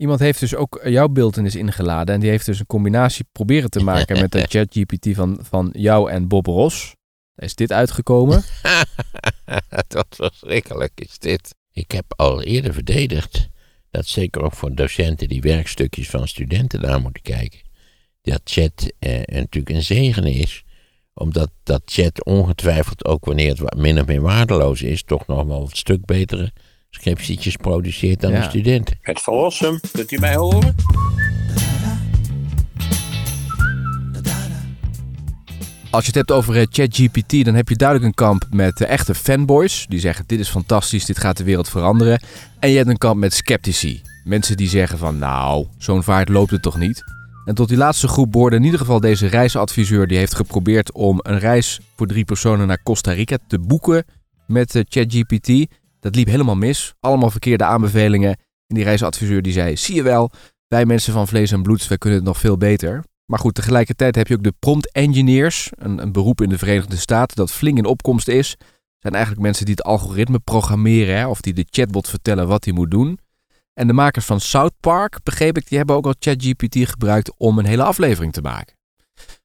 Iemand heeft dus ook jouw beeldenis ingeladen. En die heeft dus een combinatie proberen te maken met de ChatGPT van, van jou en Bob Ross. Is dit uitgekomen? Wat verschrikkelijk is dit. Ik heb al eerder verdedigd dat zeker ook voor docenten die werkstukjes van studenten naar moeten kijken, dat chat eh, natuurlijk een zegen is. Omdat dat chat ongetwijfeld ook wanneer het min of meer waardeloos is, toch nog wel een stuk betere scriptietjes produceert dan de studenten. Het verlossen, kunt u mij horen? Als je het hebt over eh, ChatGPT, dan heb je duidelijk een kamp met de echte fanboys. Die zeggen: Dit is fantastisch, dit gaat de wereld veranderen. En je hebt een kamp met sceptici. Mensen die zeggen: van nou, zo'n vaart loopt het toch niet. En tot die laatste groep behoorde in ieder geval deze reisadviseur. Die heeft geprobeerd om een reis voor drie personen naar Costa Rica te boeken met eh, ChatGPT. Dat liep helemaal mis. Allemaal verkeerde aanbevelingen. En die reisadviseur die zei: Zie je wel, wij mensen van vlees en bloed, wij kunnen het nog veel beter. Maar goed, tegelijkertijd heb je ook de prompt engineers, een, een beroep in de Verenigde Staten dat flink in opkomst is. zijn eigenlijk mensen die het algoritme programmeren hè, of die de chatbot vertellen wat hij moet doen. En de makers van South Park, begreep ik, die hebben ook al ChatGPT gebruikt om een hele aflevering te maken.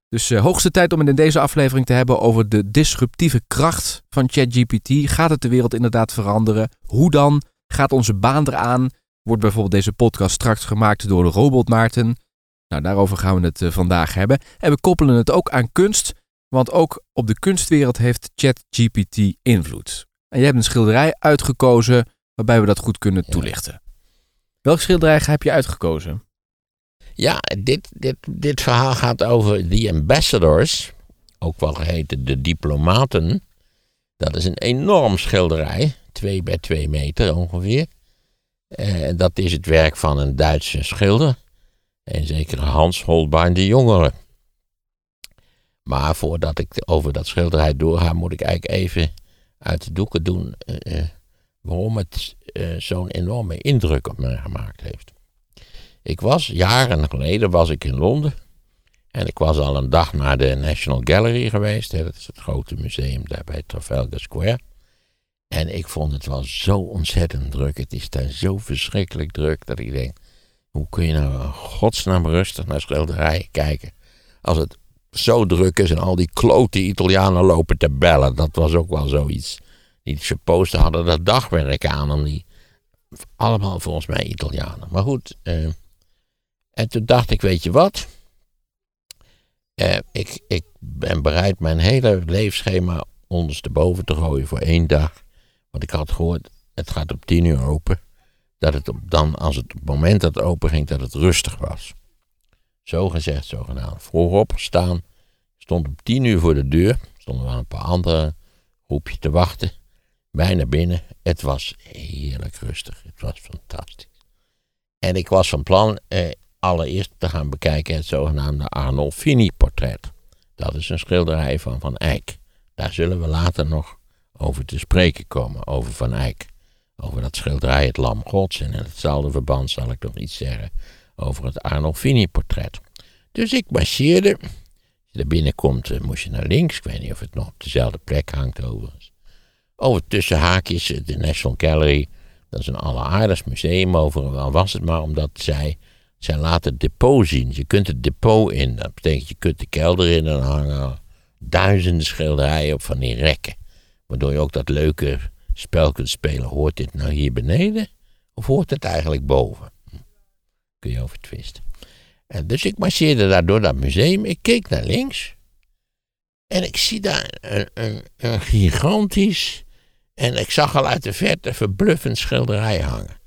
Dus uh, hoogste tijd om het in deze aflevering te hebben over de disruptieve kracht van ChatGPT. Gaat het de wereld inderdaad veranderen? Hoe dan? Gaat onze baan eraan? Wordt bijvoorbeeld deze podcast straks gemaakt door de robot Maarten? Nou, daarover gaan we het uh, vandaag hebben. En we koppelen het ook aan kunst, want ook op de kunstwereld heeft ChatGPT invloed. En je hebt een schilderij uitgekozen waarbij we dat goed kunnen toelichten. Welk schilderij heb je uitgekozen? Ja, dit, dit, dit verhaal gaat over The Ambassadors, ook wel geheten de diplomaten. Dat is een enorm schilderij, 2 bij 2 meter ongeveer. Uh, dat is het werk van een Duitse schilder, en zeker Hans Holbein de Jongere. Maar voordat ik over dat schilderij doorga, moet ik eigenlijk even uit de doeken doen uh, waarom het zo'n enorme indruk op mij gemaakt heeft. Ik was, jaren geleden was ik in Londen. En ik was al een dag naar de National Gallery geweest. Dat is het grote museum daar bij Trafalgar Square. En ik vond het wel zo ontzettend druk. Het is daar zo verschrikkelijk druk dat ik denk... Hoe kun je nou godsnaam rustig naar schilderijen kijken... als het zo druk is en al die klote Italianen lopen te bellen. Dat was ook wel zoiets. Die supposten hadden dat dagwerk aan. En die, allemaal volgens mij Italianen. Maar goed... Eh, en toen dacht ik, weet je wat? Eh, ik, ik ben bereid mijn hele leefschema ondersteboven te gooien voor één dag. Want ik had gehoord, het gaat op tien uur open. Dat het op, dan, als het op het moment dat het open ging, dat het rustig was. Zo gezegd, zo gedaan. Vroeg opgestaan, stond op tien uur voor de deur. Stonden wel een paar andere groepje te wachten. Bijna binnen. Het was heerlijk rustig. Het was fantastisch. En ik was van plan, eh, allereerst te gaan bekijken het zogenaamde Arnolfini-portret. Dat is een schilderij van Van Eyck. Daar zullen we later nog over te spreken komen, over Van Eyck. Over dat schilderij Het Lam Gods. En in hetzelfde verband zal ik nog iets zeggen over het Arnolfini-portret. Dus ik marcheerde. Als je er binnenkomt, eh, moest je naar links. Ik weet niet of het nog op dezelfde plek hangt overigens. Over tussen haakjes, eh, de National Gallery. Dat is een alleraardigst museum over. was het maar omdat zij zij laten het depot zien. Je kunt het depot in. Dat betekent je kunt de kelder in en hangen duizenden schilderijen op van die rekken. Waardoor je ook dat leuke spel kunt spelen. Hoort dit nou hier beneden? Of hoort het eigenlijk boven? Kun je over twisten. En dus ik marcheerde daar door dat museum. Ik keek naar links. En ik zie daar een, een, een gigantisch. En ik zag al uit de verte verbluffend schilderij hangen.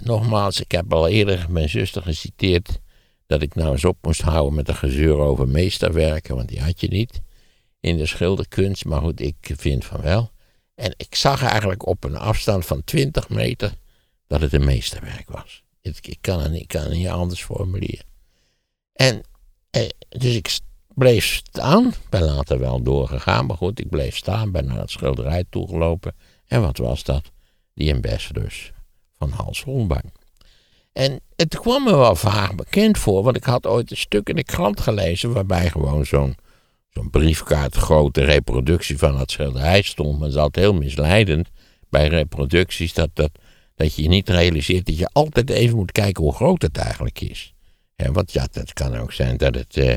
Nogmaals, ik heb al eerder mijn zuster geciteerd dat ik nou eens op moest houden met een gezeur over meesterwerken, want die had je niet in de schilderkunst, maar goed, ik vind van wel. En ik zag eigenlijk op een afstand van 20 meter dat het een meesterwerk was. Ik, kan, het niet, kan niet anders formuleren. En eh, dus ik bleef staan, ben later wel doorgegaan, maar goed, ik bleef staan, ben naar het schilderij toegelopen. En wat was dat? Die ambassadors van Hans Holbein. En het kwam me wel vaag bekend voor, want ik had ooit een stuk in de krant gelezen waarbij gewoon zo'n zo'n briefkaart grote reproductie van dat schilderij stond. Maar dat is heel misleidend bij reproducties dat, dat, dat je niet realiseert dat je altijd even moet kijken hoe groot het eigenlijk is. Ja, want ja, dat kan ook zijn dat het, uh,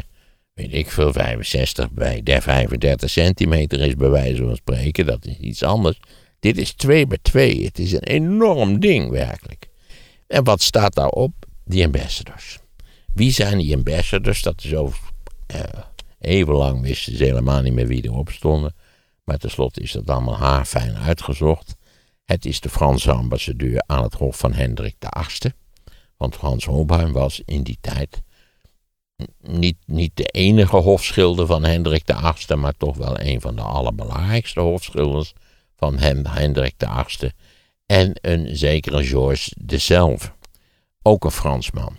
weet ik veel, 65 bij 35 centimeter is, bij wijze van spreken. Dat is iets anders. Dit is 2 bij 2. Het is een enorm ding, werkelijk. En wat staat daarop? Die ambassadors. Wie zijn die ambassadors? Dat is over. Uh, even lang wisten ze helemaal niet meer wie erop stonden. Maar tenslotte is dat allemaal haarfijn uitgezocht. Het is de Franse ambassadeur aan het hof van Hendrik VIII. Want Frans Holbein was in die tijd niet, niet de enige hofschilder van Hendrik VIII, maar toch wel een van de allerbelangrijkste hofschilders van hem, Hendrik VIII. En een zekere Georges dezelfde, ook een Fransman.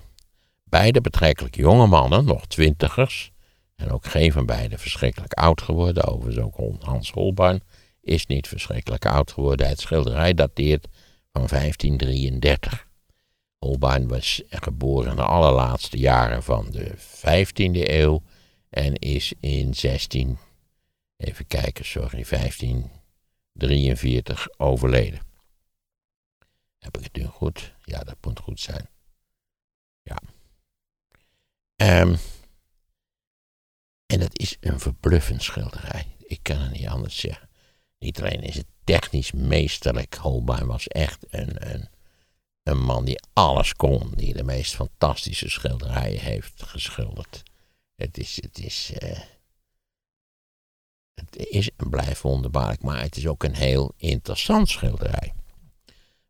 Beide betrekkelijk jonge mannen, nog twintigers, en ook geen van beiden verschrikkelijk oud geworden. Overigens ook Hans Holbein is niet verschrikkelijk oud geworden. Het schilderij dateert van 1533. Holbein was geboren in de allerlaatste jaren van de 15e eeuw en is in 16, even kijken, sorry, 1543 overleden. Heb ik het nu goed? Ja, dat moet goed zijn. Ja. Um, en dat is een verbluffend schilderij. Ik kan het niet anders zeggen. Niet alleen is het technisch meesterlijk. Holbein was echt een, een, een man die alles kon. Die de meest fantastische schilderijen heeft geschilderd. Het is, het is, uh, het is en blijft wonderbaarlijk. Maar het is ook een heel interessant schilderij.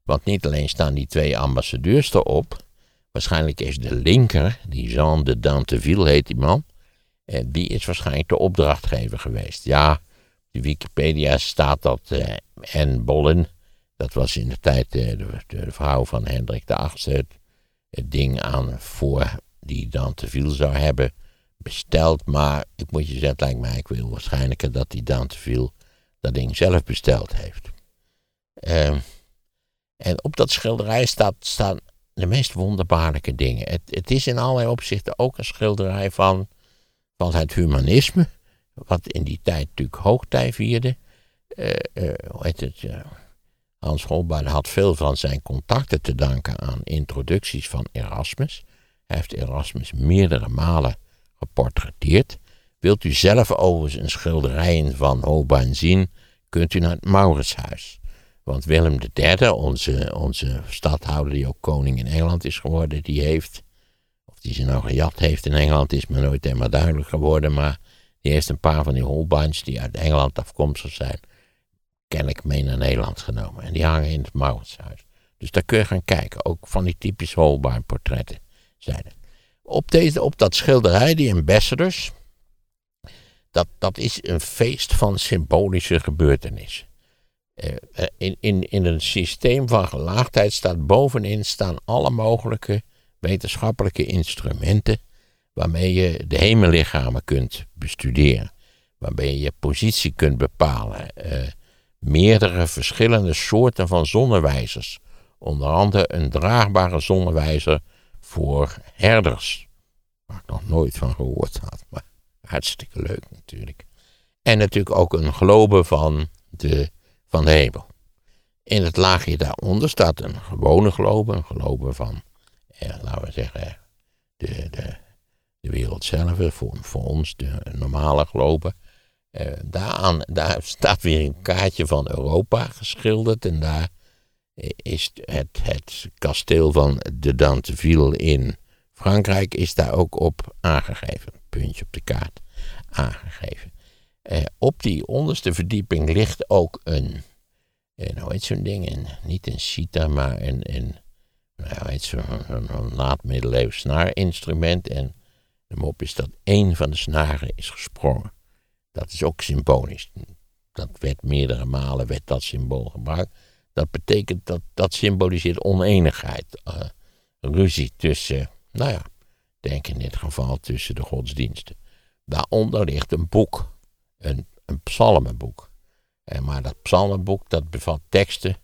Want niet alleen staan die twee ambassadeurs erop. Waarschijnlijk is de linker, die Jean de Danteville heet die man uh, die is waarschijnlijk de opdrachtgever geweest. Ja, in Wikipedia staat dat uh, Anne Bollen, dat was in de tijd uh, de, de, vrouw van Hendrik VIII, het, het ding aan voor die dan te veel zou hebben besteld. Maar ik moet je zeggen, lijkt mij ik wil waarschijnlijker dat die dan te veel dat ding zelf besteld heeft. Ehm, en op dat schilderij staat, staan de meest wonderbaarlijke dingen. Het, het is in allerlei opzichten ook een schilderij van van het humanisme, wat in die tijd natuurlijk hoogtij vierde. Uh, het, uh, Hans Holbein had veel van zijn contacten te danken aan introducties van Erasmus. Hij heeft Erasmus meerdere malen geportretteerd. Wilt u zelf overigens een schilderijen van Holbein zien, kunt u naar het Mauritshuis. Want Willem III, onze, onze stadhouder die ook koning in Engeland is geworden, die heeft die ze nou gejat heeft in Engeland is me nooit helemaal duidelijk geworden. Maar die heeft een paar van die Holbeins die uit Engeland afkomstig zijn, kennelijk mee naar Nederland genomen. En die hangen in het Mauritshuis. Dus daar kun je gaan kijken. Ook van die typische Holbein portretten zijn er. Op, deze, op dat schilderij, die Ambassadors, dat, dat is een feest van symbolische gebeurtenissen. Uh, in, in, in een systeem van gelaagdheid staat bovenin staan alle mogelijke wetenschappelijke instrumenten waarmee je de hemellichamen kunt bestuderen. Waarmee je positie kunt bepalen. Uh, meerdere verschillende soorten van zonnewijzers. Onder andere een draagbare zonnewijzer voor herders. Waar ik nog nooit van gehoord had, maar hartstikke leuk natuurlijk. En natuurlijk ook een globe van de, van de hemel. In het laagje daaronder staat een gewone globe, een globe van ja, laten we zeggen, de, de, de wereld zelf, voor, voor ons, de normale gelopen. Uh, daaraan, daar staat weer een kaartje van Europa geschilderd. En daar is het, het kasteel van de Danteville in Frankrijk is daar ook op aangegeven. Puntje op de kaart aangegeven. Uh, op die onderste verdieping ligt ook een, uh, nou heet zo'n ding, een, niet een cita, maar een, een nou, een laat-middeleeuws snaarinstrument. En de mop is dat één van de snaren is gesprongen. Dat is ook symbolisch. Dat werd meerdere malen werd dat symbool gebruikt. Dat betekent dat dat symboliseert oneenigheid. Uh, ruzie tussen, nou ja, denk in dit geval tussen de godsdiensten. Daaronder ligt een boek, een, een psalmenboek. En maar dat psalmenboek dat bevat teksten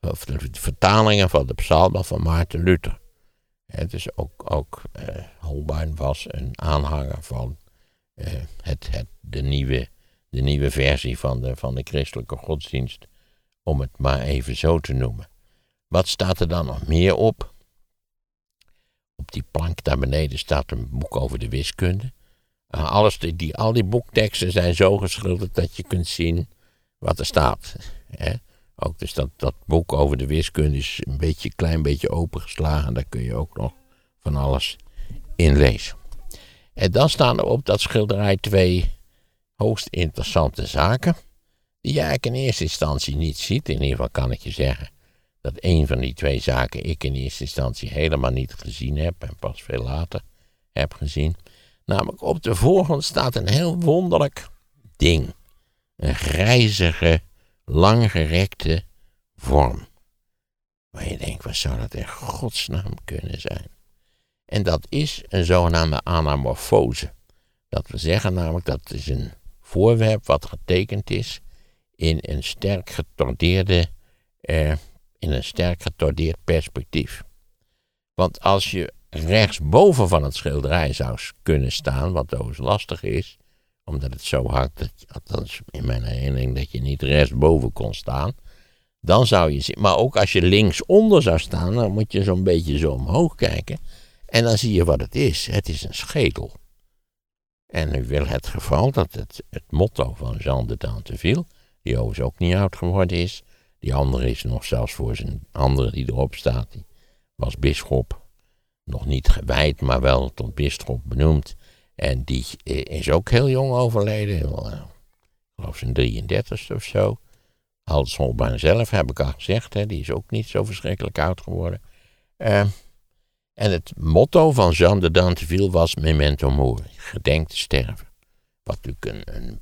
of vertalingen van de psalmen van Maarten Luther. Het is ook, ook uh, Holbein was een aanhanger van uh, het, het, de, nieuwe, de nieuwe versie van de, van de christelijke godsdienst, om het maar even zo te noemen. Wat staat er dan nog meer op? Op die plank daar beneden staat een boek over de wiskunde. Uh, alles die, al die boekteksten zijn zo geschilderd dat je kunt zien wat er staat. Hè? Ook dus dat, dat boek over de wiskunde is een beetje klein beetje opengeslagen. Daar kun je ook nog van alles in lezen. En dan staan er op dat schilderij twee hoogst interessante zaken. Die eigenlijk in eerste instantie niet ziet. In ieder geval kan ik je zeggen dat een van die twee zaken ik in eerste instantie helemaal niet gezien heb. En pas veel later heb gezien. Namelijk op de voorgrond staat een heel wonderlijk ding. Een grijzige, langgerekte vorm. Waar je denkt, wat zou dat in godsnaam kunnen zijn? En dat is een zogenaamde anamorfose. Dat we zeggen namelijk dat is een voorwerp wat getekend is in een sterk getordeerde, eh, in een sterk getordeerd perspectief. Want als je rechtsboven van het schilderij zou kunnen staan, wat overigens lastig is, omdat het zo hard, dat, althans in mijn herinnering, dat je niet rechtsboven kon staan, dan zou je zien. Maar ook als je linksonder zou staan, dan moet je zo'n beetje zo omhoog kijken. En dan zie je wat het is. Het is een schedel. En nu wil het geval dat het, het motto van Jean de Danteville, die overigens ook niet oud geworden is, die andere is nog zelfs voor zijn andere die erop staat, die was bisschop, nog niet gewijd, maar wel tot bisschop benoemd. En die is ook heel jong overleden, eh, ik geloof zijn 33ste of zo. Hans Holbein zelf, heb ik al gezegd, hè, die is ook niet zo verschrikkelijk oud geworden. Uh, en het motto van Jean de Danteville was Memento Mori, gedenk te sterven. Wat natuurlijk een, een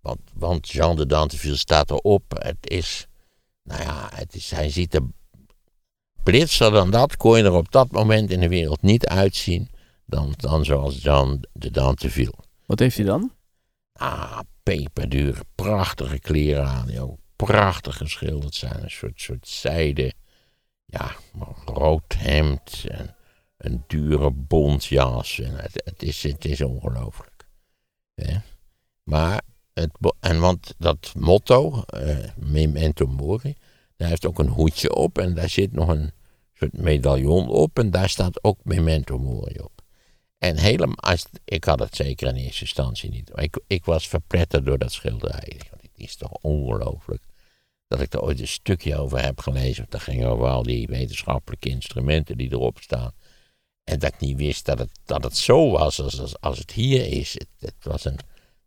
want, want, Jean de Danteville staat erop, het is, nou ja, het is, hij ziet er blitser dan dat, kon je er op dat moment in de wereld niet uitzien dan, dan zoals Jean de Danteville. Wat heeft hij dan? Ah, peperdure, prachtige kleren aan, die ook prachtig geschilderd zijn. Een soort, soort zijde, ja, rood hemd en een dure bontjas. En het, het, is, het is ongelooflijk. Maar, en want dat motto, uh, Memento Mori, daar heeft ook een hoedje op en daar zit nog een soort medaillon op en daar staat ook Memento Mori op. En helemaal, ik had het zeker in eerste instantie niet. Ik, ik was verpletterd door dat schilderij. Het is toch ongelooflijk dat ik er ooit een stukje over heb gelezen. Dat ging over al die wetenschappelijke instrumenten die erop staan. En dat ik niet wist dat het, dat het zo was als, als, als het hier is. Het, was een,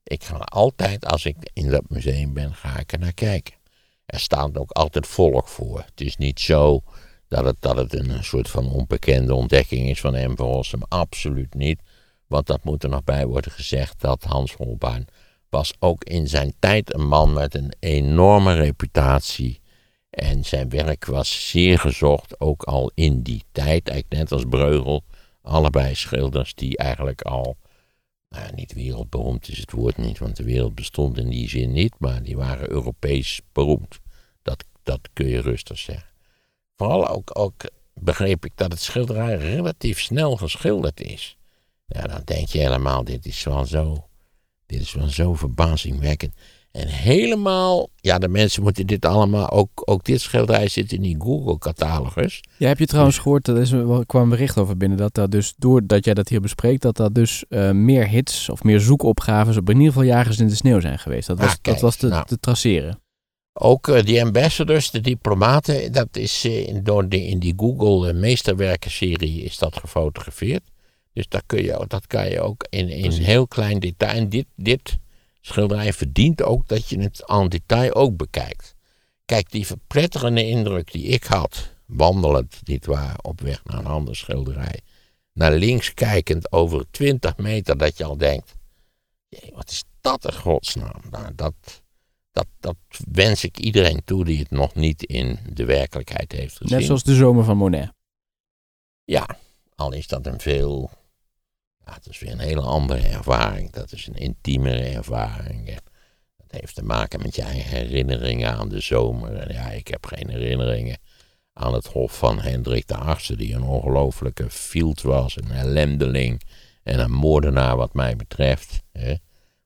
ik ga altijd, als ik in dat museum ben, ga ik er naar kijken. Er staat ook altijd volk voor. Het is niet zo dat het, dat het een soort van onbekende ontdekking is van M. Rossum. Absoluut niet. Want dat moet er nog bij worden gezegd dat Hans Holbein was ook in zijn tijd een man met een enorme reputatie. En zijn werk was zeer gezocht, ook al in die tijd, eigenlijk net als Breugel. Allebei schilders die eigenlijk al, nou, niet wereldberoemd is het woord niet, want de wereld bestond in die zin niet, maar die waren Europees beroemd. Dat, dat kun je rustig zeggen. Vooral ook, ook begreep ik dat het schilderij relatief snel geschilderd is. Ja, dan denk je helemaal, dit is wel zo, dit is wel zo verbazingwekkend. En helemaal, ja, de mensen moeten dit allemaal, ook, ook dit schilderij zit in die Google-catalogus. Ja, heb je trouwens gehoord, er, is, er kwam een bericht over binnen, dat dat dus, doordat jij dat hier bespreekt, dat dat dus uh, meer hits of meer zoekopgaves op in ieder geval jagers in de sneeuw zijn geweest. Dat was, ah, kijk, dat was te, nou, te traceren. Ook uh, die ambassadors, de diplomaten, dat is uh, door de, in die Google meesterwerken-serie is dat gefotografeerd. Dus dat, kun je, dat kan je ook in, in heel klein detail. En dit, dit schilderij verdient ook dat je het en detail ook bekijkt. Kijk, die verpletterende indruk die ik had, wandelend, dit waar, op weg naar een ander schilderij. Naar links kijkend over 20 meter, dat je al denkt: wat is dat een godsnaam? Nou, dat, dat, dat wens ik iedereen toe die het nog niet in de werkelijkheid heeft gezien. Net zoals de zomer van Monet. Ja, al is dat een veel ja, het is weer een hele andere ervaring. Dat is een intiemere ervaring. Dat heeft te maken met je herinneringen aan de zomer. Ja, ik heb geen herinneringen aan het hof van Hendrik de Achtste, die een ongelofelijke field was, een ellendeling en een moordenaar wat mij betreft. Hè?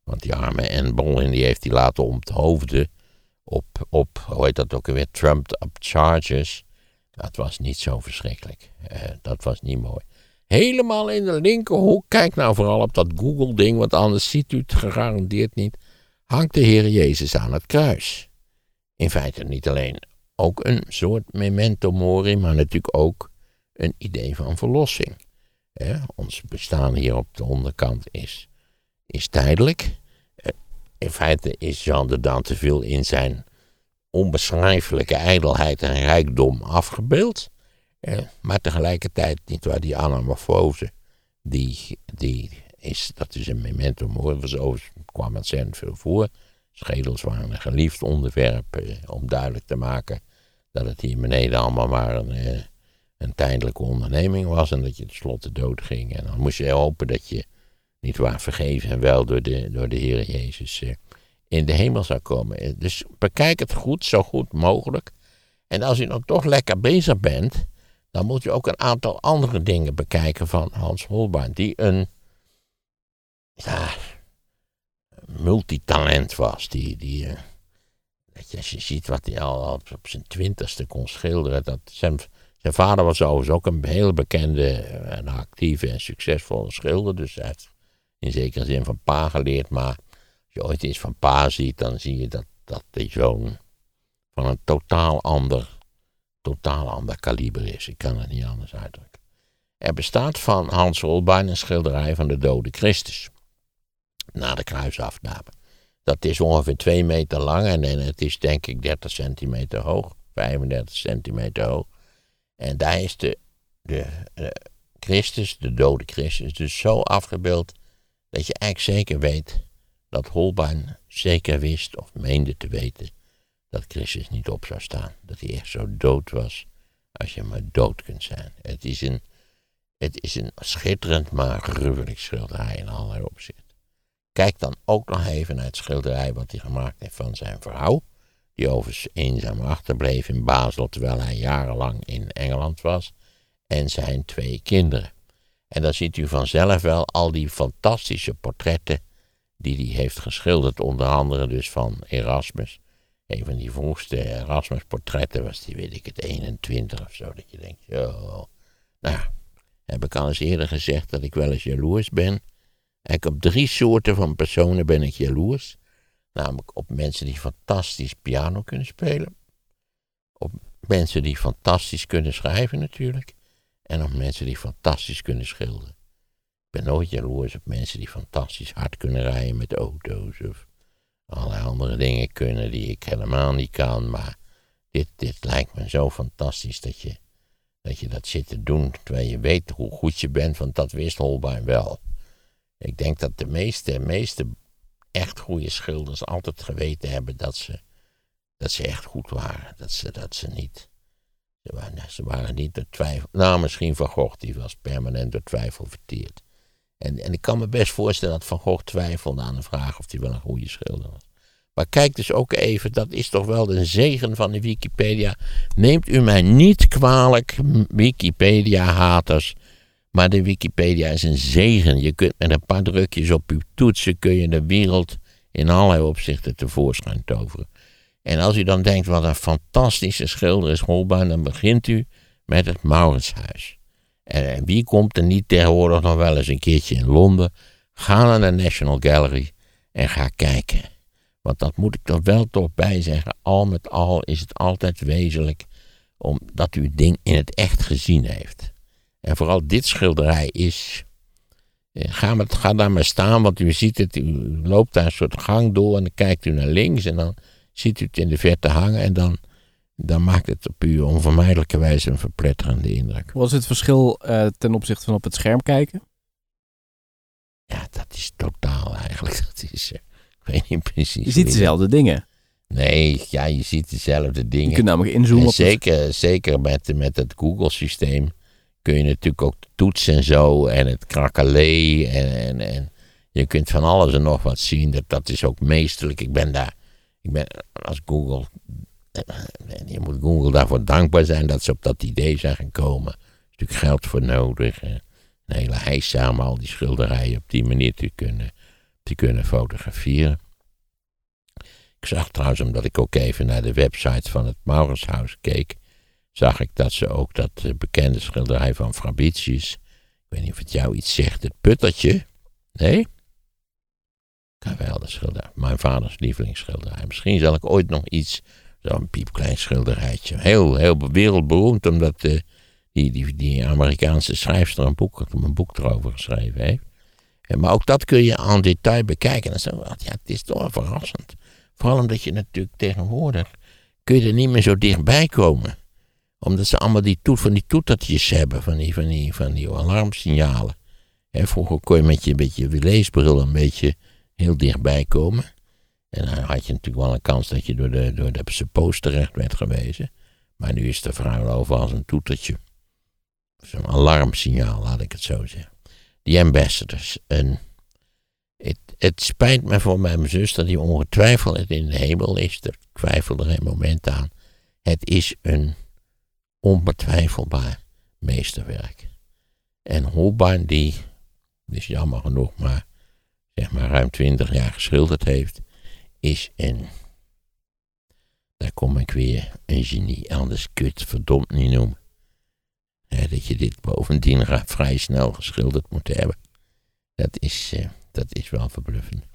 Want die arme Anne Boleyn, die heeft hij laten onthoofden op, op, hoe heet dat ook alweer, trumped up charges. Dat was niet zo verschrikkelijk. Eh, dat was niet mooi. Helemaal in de linkerhoek, kijk nou vooral op dat Google-ding, want anders ziet u het gegarandeerd niet, hangt de Heer Jezus aan het kruis. In feite niet alleen ook een soort memento mori, maar natuurlijk ook een idee van verlossing. ons bestaan hier op de onderkant is, is tijdelijk. Eh, in feite is Jean de Dante veel in zijn onbeschrijfelijke ijdelheid en rijkdom afgebeeld. Eh, maar tegelijkertijd, niet waar die anamorfose, die, die is, dat is een memento mori, zo kwam ontzettend veel voor. Schedels waren een geliefd onderwerp eh, om duidelijk te maken dat het hier beneden allemaal maar een, eh, een tijdelijke onderneming was en dat je tenslotte dood ging. En dan moest je hopen dat je, niet waar, vergeven en wel door de, door de Heer Jezus eh, in de hemel zou komen. Dus bekijk het goed, zo goed mogelijk. En als je dan toch lekker bezig bent, dan moet je ook een aantal andere dingen bekijken van Hans Holbein, die een ja, multitalent was. Die, die, je, als je ziet wat hij al op, zijn twintigste kon schilderen. Dat zijn, zijn vader was overigens ook een heel bekende en actieve en succesvolle schilder. Dus hij heeft in zekere zin van pa geleerd. Maar als je ooit iets van pa ziet, dan zie je dat, dat zoon van een totaal ander, totaal ander kaliber is. Ik kan het niet anders uitdrukken. Er bestaat van Hans Holbein een schilderij van de dode Christus. Na de kruisafname. Dat is ongeveer 2 meter lang en, het is denk ik 30 centimeter hoog. 35 centimeter hoog. En daar is de, de, Christus, de dode Christus, dus zo afgebeeld dat je eigenlijk zeker weet dat Holbein zeker wist of meende te weten dat Christus niet op zou staan. Dat hij echt zo dood was als je maar dood kunt zijn. Het is een, het is een schitterend maar gruwelijk schilderij in allerlei opzichten. Kijk dan ook nog even naar het schilderij wat hij gemaakt heeft van zijn vrouw. Die overigens eenzaam achterbleef in Basel terwijl hij jarenlang in Engeland was. En zijn twee kinderen. En dan ziet u vanzelf wel al die fantastische portretten die hij heeft geschilderd. Onder andere dus van Erasmus. Een van die vroegste Erasmus-portretten was die, weet ik het, 21 of zo. Dat je denkt, joh. Nou, heb ik al eens eerder gezegd dat ik wel eens jaloers ben ik op drie soorten van personen ben ik jaloers. Namelijk op mensen die fantastisch piano kunnen spelen. Op mensen die fantastisch kunnen schrijven natuurlijk. En op mensen die fantastisch kunnen schilderen. Ik ben nooit jaloers op mensen die fantastisch hard kunnen rijden met auto's. Of allerlei andere dingen kunnen die ik helemaal niet kan. Maar dit, dit lijkt me zo fantastisch dat je, dat je dat zit te doen. Terwijl je weet hoe goed je bent, want dat wist Holbein wel. Ik denk dat de meeste, meeste echt goede schilders altijd geweten hebben dat ze, dat ze echt goed waren. Dat ze, dat ze niet. Ze waren, ze waren niet door twijfel. Nou, misschien Van Gogh, die was permanent door twijfel verteerd. En, en ik kan me best voorstellen dat Van Gogh twijfelde aan de vraag of hij wel een goede schilder was. Maar kijk dus ook even, dat is toch wel de zegen van de Wikipedia. Neemt u mij niet kwalijk, Wikipedia-haters. Maar de Wikipedia is een zegen. Je kunt met een paar drukjes op uw toetsen kun je de wereld in allerlei opzichten tevoorschijn toveren. En als u dan denkt, wat een fantastische schilder is Holbein, dan begint u met het Mauritshuis. En wie komt er niet tegenwoordig nog wel eens een keertje in Londen? Ga naar de National Gallery en ga kijken. Want dat moet ik er wel toch bij zeggen. Al met al is het altijd wezenlijk omdat u het ding in het echt gezien heeft. En vooral dit schilderij is. Eh, ga, ga daar maar staan, want u ziet het. U loopt daar een soort gang door en dan kijkt u naar links en dan ziet u het in de verte hangen. En dan, dan maakt het op u onvermijdelijke wijze een verpletterende indruk. Wat is het verschil uh, ten opzichte van op het scherm kijken? Ja, dat is totaal eigenlijk. Dat is, uh, ik weet niet precies. Je ziet dezelfde dingen. Nee, ja, je ziet dezelfde dingen. Je kunt namelijk inzoomen en op zeker, het... zeker met, met het Google-systeem kun je natuurlijk ook toetsen en zo en het krakelee en, en, en je kunt van alles en nog wat zien. Dat, dat is ook meesterlijk. Ik ben daar, ik ben als Google, je moet Google daarvoor dankbaar zijn dat ze op dat idee zijn gekomen. Er is natuurlijk geld voor nodig. Een hele heisa om al die schilderijen op die manier te kunnen, te kunnen fotograferen. Ik zag trouwens, omdat ik ook even naar de website van het Mauritshuis keek, zag ik dat ze ook dat eh, bekende schilderij van Fabricius, ik weet niet of het jou iets zegt, het puttertje. Nee? Geweldig schilderij. Mijn vaders lievelingsschilderij. Misschien zal ik ooit nog iets, zo'n piepklein schilderijtje. Heel, heel wereldberoemd, omdat eh, die, die, die Amerikaanse schrijfster een boek, een boek erover geschreven heeft. En, maar ook dat kun je aan detail bekijken. En zo, ja, het is toch wel verrassend. Vooral omdat je natuurlijk tegenwoordig kun je er niet meer zo dichtbij komen. Omdat ze allemaal die toet, van die toetertjes hebben, van die, van die, van die alarmsignalen. Vroeger kon je met je, met je leesbril een beetje heel dichtbij komen. En dan had je natuurlijk wel een kans dat je door de, door de suppost terecht werd gewezen. Maar nu is de vrouw over als een toetertje. Zo'n alarmsignaal, laat ik het zo zeggen. Die ambassadors. En het, het spijt me voor mijn zuster, die ongetwijfeld in de hemel is. Er twijfel er geen moment aan. Het is een onbetwijfelbaar meesterwerk. En Holbein, die, is jammer genoeg, maar zeg maar ruim twintig jaar geschilderd heeft, is een, daar kom ik weer, een genie. Anders het verdomd niet noemen. dat je dit bovendien vrij snel geschilderd moet hebben. Dat is, eh, dat is wel verbluffend.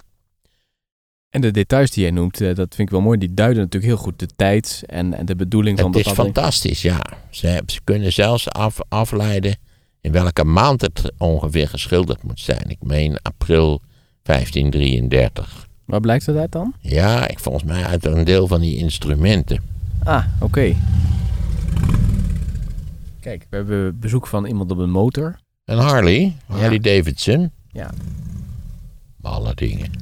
En de details die jij noemt, eh, dat vind ik wel mooi. Die duiden natuurlijk heel goed de tijd en, en de bedoeling van het Het is fantastisch, ja. Ze, ze, kunnen zelfs af, afleiden in welke maand het ongeveer geschilderd moet zijn. Ik meen april 1533. Waar blijkt dat uit dan? Ja, ik, volgens mij uit een deel van die instrumenten. Ah, oké. Kijk, we hebben bezoek van iemand op een motor. Een Harley, Harley Davidson. Ja. Alle dingen.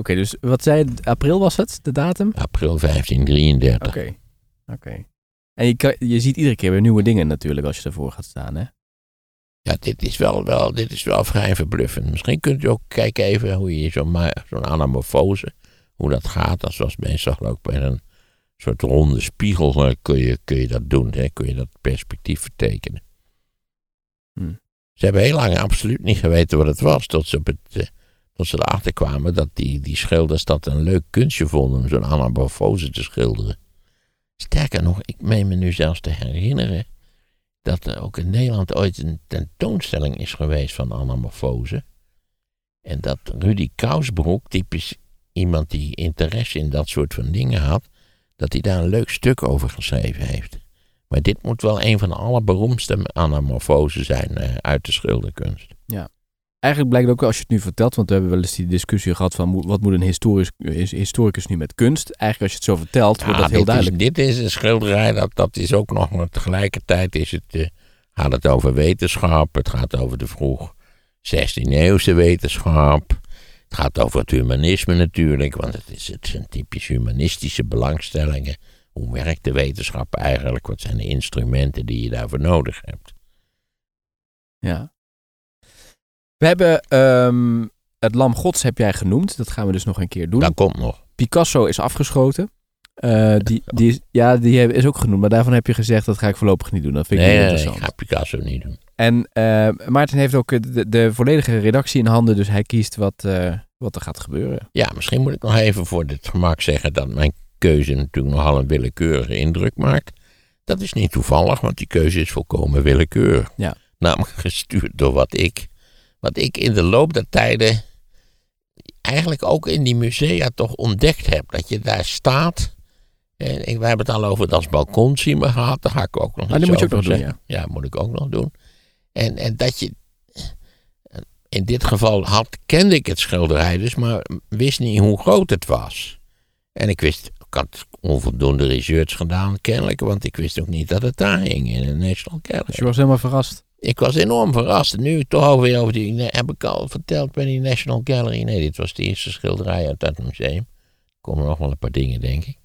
Oké, dus wat zei april was het, de datum? April 1533. Oké, oké. En je, kan, je ziet iedere keer weer nieuwe dingen natuurlijk als je ervoor gaat staan, hè? Ja, dit is wel, wel, dit is wel vrij verbluffend. Misschien kunt u ook kijken even hoe je zo'n zo'n anamorfose, hoe dat gaat. Dat zoals meestal ook bij een soort ronde spiegel kun je, kun je dat doen. Hè? Kun je dat perspectief vertekenen. Hm. Ze hebben heel lang absoluut niet geweten wat het was. Tot ze, op het, eh, tot ze erachter kwamen dat die, die schilders dat een leuk kunstje vonden om zo'n anamorfose te schilderen. Sterker nog, ik meen me nu zelfs te herinneren dat er ook in Nederland ooit een tentoonstelling is geweest van anamorfose. En dat Rudy Kousbroek, typisch iemand die interesse in dat soort van dingen had, dat hij daar een leuk stuk over geschreven heeft. Maar dit moet wel een van de allerberoemdste anamorfose zijn uh, uit de schilderkunst. Ja. Eigenlijk blijkt ook als je het nu vertelt, want we hebben wel eens die discussie gehad van wat moet een historisch, historicus nu met kunst. Eigenlijk als je het zo vertelt, wordt dat heel dit duidelijk. Is, dit is een schilderij, dat, dat is ook nog, maar tegelijkertijd is het, uh, gaat het over wetenschap, het gaat over de vroeg 16e eeuwse wetenschap. Het gaat over het humanisme natuurlijk, want het, is, het zijn typisch humanistische belangstellingen. Hoe werkt de wetenschap eigenlijk? Wat zijn de instrumenten die je daarvoor nodig hebt? Ja. We hebben um, het Lam Gods heb jij genoemd. Dat gaan we dus nog een keer doen. Dat komt nog. Picasso is afgeschoten. Uh, die, die is, ja, die is ook genoemd. Maar daarvan heb je gezegd dat ga ik voorlopig niet doen. Dat vind ik nee, niet interessant. Nee, ik ga Picasso niet doen. En uh, Maarten heeft ook de, de, volledige redactie in handen. Dus hij kiest wat, uh, wat er gaat gebeuren. Ja, misschien moet ik nog even voor dit gemak zeggen dat mijn keuze natuurlijk nogal een willekeurige indruk maakt. Dat is niet toevallig, want die keuze is volkomen willekeurig. Ja. Namelijk gestuurd door wat ik, wat ik in de loop der tijden eigenlijk ook in die musea toch ontdekt heb. Dat je daar staat. En ik, we hebben het al over het als balkon zien we gehad. Daar ga ik ook nog ah, iets moet je ook nog doen, ja. ja, moet ik ook nog doen. En, en dat je. In dit geval had, kende ik het schilderij dus, maar wist niet hoe groot het was. En ik wist, had onvoldoende research gedaan, kennelijk, want ik wist ook niet dat het daar hing in de National Gallery. Dus je was helemaal verrast? Ik was enorm verrast. Nu toch alweer over die, heb ik al verteld bij die National Gallery. Nee, dit was de eerste schilderij uit dat museum. Er komen nog wel een paar dingen, denk ik.